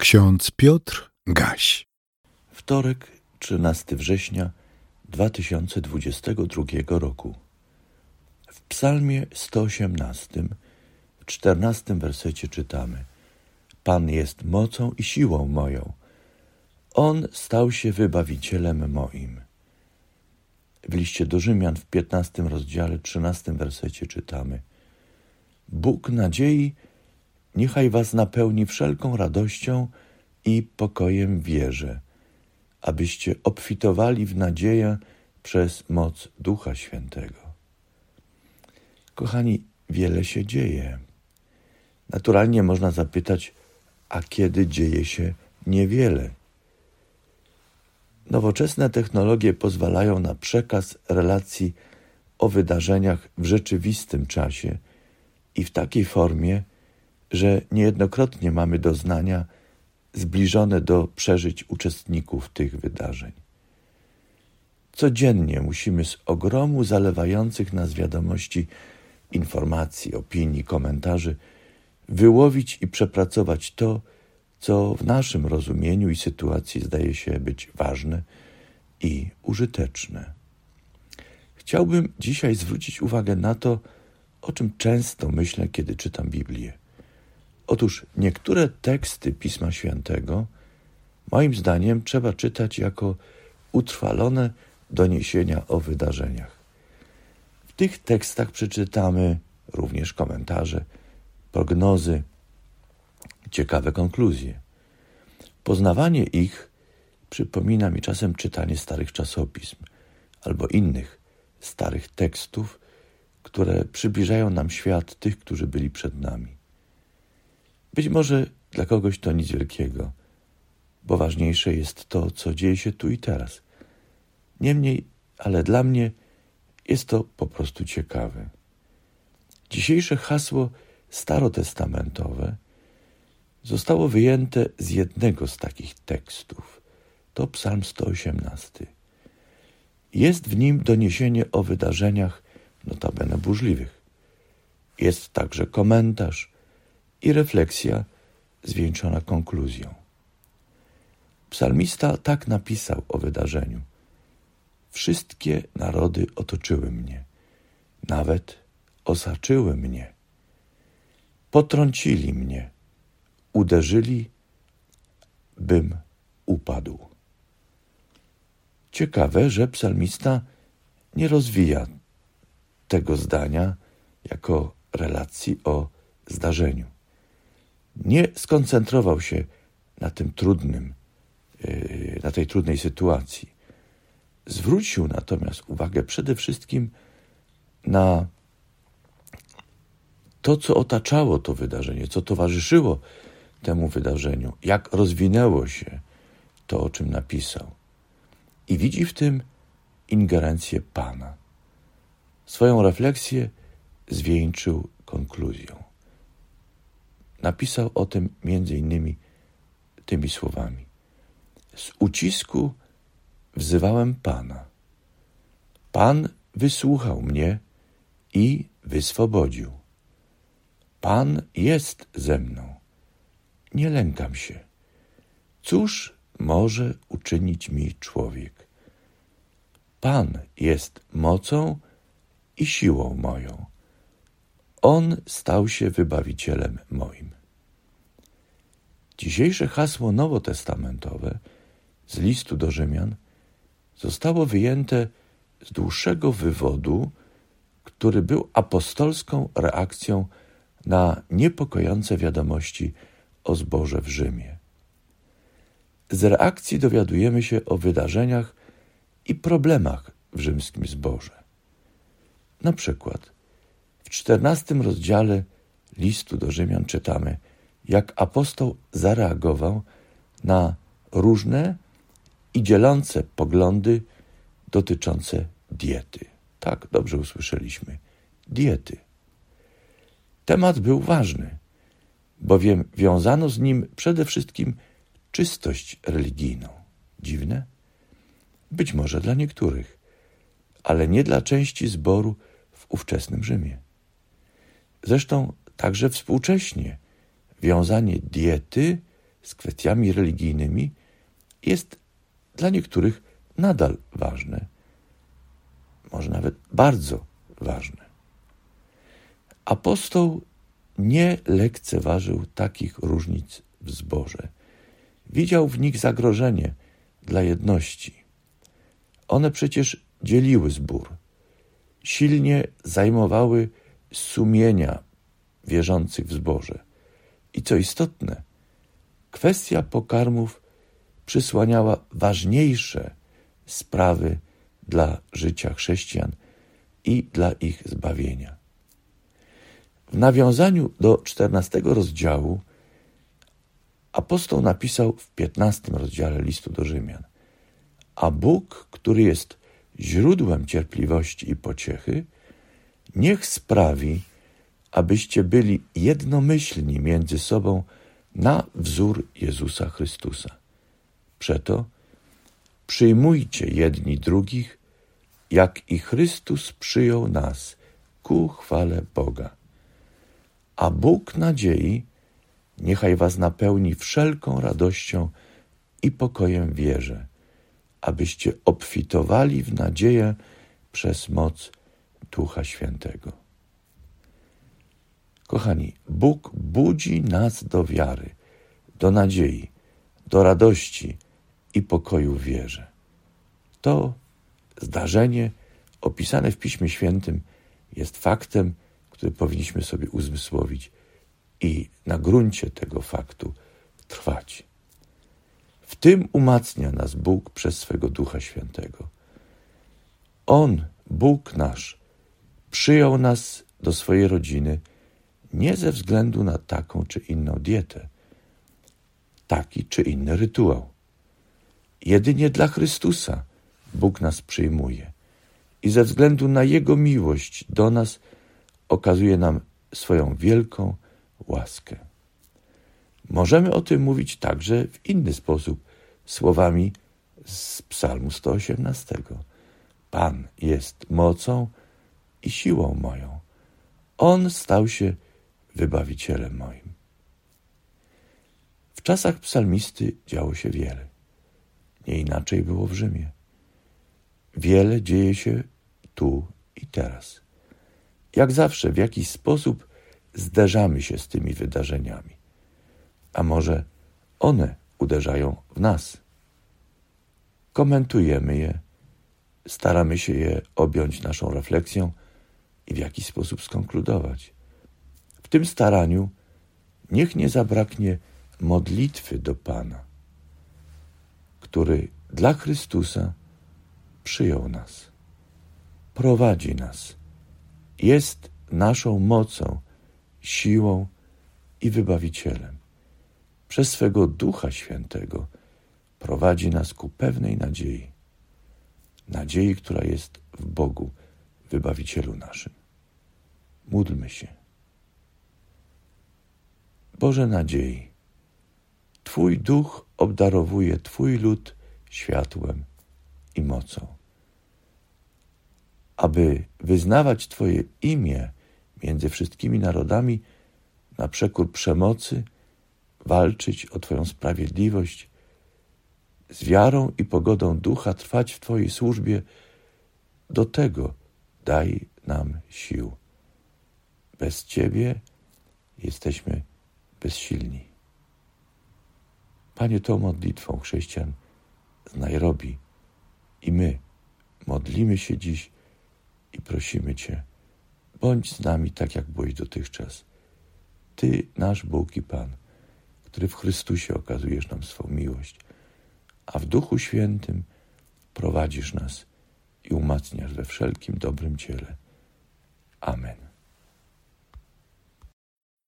Ksiądz Piotr Gaś. Wtorek, 13 września 2022 roku. W Psalmie 118, w 14 wersecie czytamy: Pan jest mocą i siłą moją. On stał się wybawicielem moim. W liście do Rzymian w 15 rozdziale, 13 wersecie czytamy: Bóg nadziei niechaj was napełni wszelką radością i pokojem wierze, abyście obfitowali w nadzieję przez moc Ducha Świętego. Kochani, wiele się dzieje. Naturalnie można zapytać, a kiedy dzieje się niewiele? Nowoczesne technologie pozwalają na przekaz relacji o wydarzeniach w rzeczywistym czasie i w takiej formie, że niejednokrotnie mamy doznania zbliżone do przeżyć uczestników tych wydarzeń. Codziennie musimy z ogromu zalewających nas wiadomości, informacji, opinii, komentarzy wyłowić i przepracować to, co w naszym rozumieniu i sytuacji zdaje się być ważne i użyteczne. Chciałbym dzisiaj zwrócić uwagę na to, o czym często myślę, kiedy czytam Biblię. Otóż niektóre teksty Pisma Świętego, moim zdaniem, trzeba czytać jako utrwalone doniesienia o wydarzeniach. W tych tekstach przeczytamy również komentarze, prognozy, ciekawe konkluzje. Poznawanie ich przypomina mi czasem czytanie starych czasopism albo innych starych tekstów, które przybliżają nam świat tych, którzy byli przed nami. Być może dla kogoś to nic wielkiego, bo ważniejsze jest to, co dzieje się tu i teraz. Niemniej, ale dla mnie jest to po prostu ciekawe. Dzisiejsze hasło starotestamentowe zostało wyjęte z jednego z takich tekstów. To Psalm 118. Jest w nim doniesienie o wydarzeniach notabene burzliwych. Jest także komentarz i refleksja zwieńczona konkluzją. Psalmista tak napisał o wydarzeniu. Wszystkie narody otoczyły mnie, nawet osaczyły mnie. Potrącili mnie, uderzyli, bym upadł. Ciekawe, że psalmista nie rozwija tego zdania jako relacji o zdarzeniu nie skoncentrował się na tym trudnym, yy, na tej trudnej sytuacji. Zwrócił natomiast uwagę przede wszystkim na to, co otaczało to wydarzenie, co towarzyszyło temu wydarzeniu, jak rozwinęło się to, o czym napisał. I widzi w tym ingerencję Pana. Swoją refleksję zwieńczył konkluzją. Napisał o tym między innymi tymi słowami. Z ucisku wzywałem Pana. Pan wysłuchał mnie i wyswobodził. Pan jest ze mną. Nie lękam się. Cóż może uczynić mi człowiek? Pan jest mocą i siłą moją. On stał się wybawicielem moim. Dzisiejsze hasło nowotestamentowe z listu do Rzymian zostało wyjęte z dłuższego wywodu, który był apostolską reakcją na niepokojące wiadomości o zborze w Rzymie. Z reakcji dowiadujemy się o wydarzeniach i problemach w rzymskim zborze. Na przykład w czternastym rozdziale listu do Rzymian czytamy, jak apostoł zareagował na różne i dzielące poglądy dotyczące diety. Tak, dobrze usłyszeliśmy. Diety. Temat był ważny, bowiem wiązano z nim przede wszystkim czystość religijną. Dziwne? Być może dla niektórych, ale nie dla części zboru w ówczesnym Rzymie. Zresztą także współcześnie wiązanie diety z kwestiami religijnymi jest dla niektórych nadal ważne, może nawet bardzo ważne. Apostoł nie lekceważył takich różnic w zborze. Widział w nich zagrożenie dla jedności. One przecież dzieliły zbór, silnie zajmowały sumienia wierzących w zborze. I co istotne, kwestia pokarmów przysłaniała ważniejsze sprawy dla życia chrześcijan i dla ich zbawienia. W nawiązaniu do czternastego rozdziału apostoł napisał w piętnastym rozdziale listu do Rzymian: A Bóg, który jest źródłem cierpliwości i pociechy, niech sprawi, abyście byli jednomyślni między sobą na wzór Jezusa Chrystusa. Przeto przyjmujcie jedni drugich, jak i Chrystus przyjął nas ku chwale Boga. A Bóg nadziei niechaj was napełni wszelką radością i pokojem wierze, abyście obfitowali w nadzieję przez moc Ducha Świętego. Kochani, Bóg budzi nas do wiary, do nadziei, do radości i pokoju w wierze. To zdarzenie opisane w Piśmie Świętym jest faktem, który powinniśmy sobie uzmysłowić i na gruncie tego faktu trwać. W tym umacnia nas Bóg przez swego Ducha Świętego. On, Bóg nasz, przyjął nas do swojej rodziny nie ze względu na taką czy inną dietę, taki czy inny rytuał. Jedynie dla Chrystusa Bóg nas przyjmuje i ze względu na Jego miłość do nas okazuje nam swoją wielką łaskę. Możemy o tym mówić także w inny sposób, słowami z Psalmu 118. Pan jest mocą i siłą moją. On stał się wybawicielem moim. W czasach psalmisty działo się wiele. Nie inaczej było w Rzymie. Wiele dzieje się tu i teraz. Jak zawsze, w jakiś sposób zderzamy się z tymi wydarzeniami. A może one uderzają w nas? Komentujemy je, staramy się je objąć naszą refleksją i w jakiś sposób skonkludować. W tym staraniu niech nie zabraknie modlitwy do Pana, który dla Chrystusa przyjął nas, prowadzi nas, jest naszą mocą, siłą i wybawicielem. Przez swego Ducha Świętego prowadzi nas ku pewnej nadziei, nadziei, która jest w Bogu, wybawicielu naszym. Módlmy się. Boże nadziei, Twój duch obdarowuje Twój lud światłem i mocą. Aby wyznawać Twoje imię między wszystkimi narodami, na przekór przemocy, walczyć o Twoją sprawiedliwość, z wiarą i pogodą ducha trwać w Twojej służbie, do tego daj nam sił. Bez Ciebie jesteśmy bezsilni. Panie, tą modlitwą chrześcijan z Nairobi i my modlimy się dziś i prosimy Cię, bądź z nami tak, jak byłeś dotychczas. Ty, nasz Bóg i Pan, który w Chrystusie okazujesz nam swą miłość, a w Duchu Świętym prowadzisz nas i umacniasz we wszelkim dobrym ciele. Amen.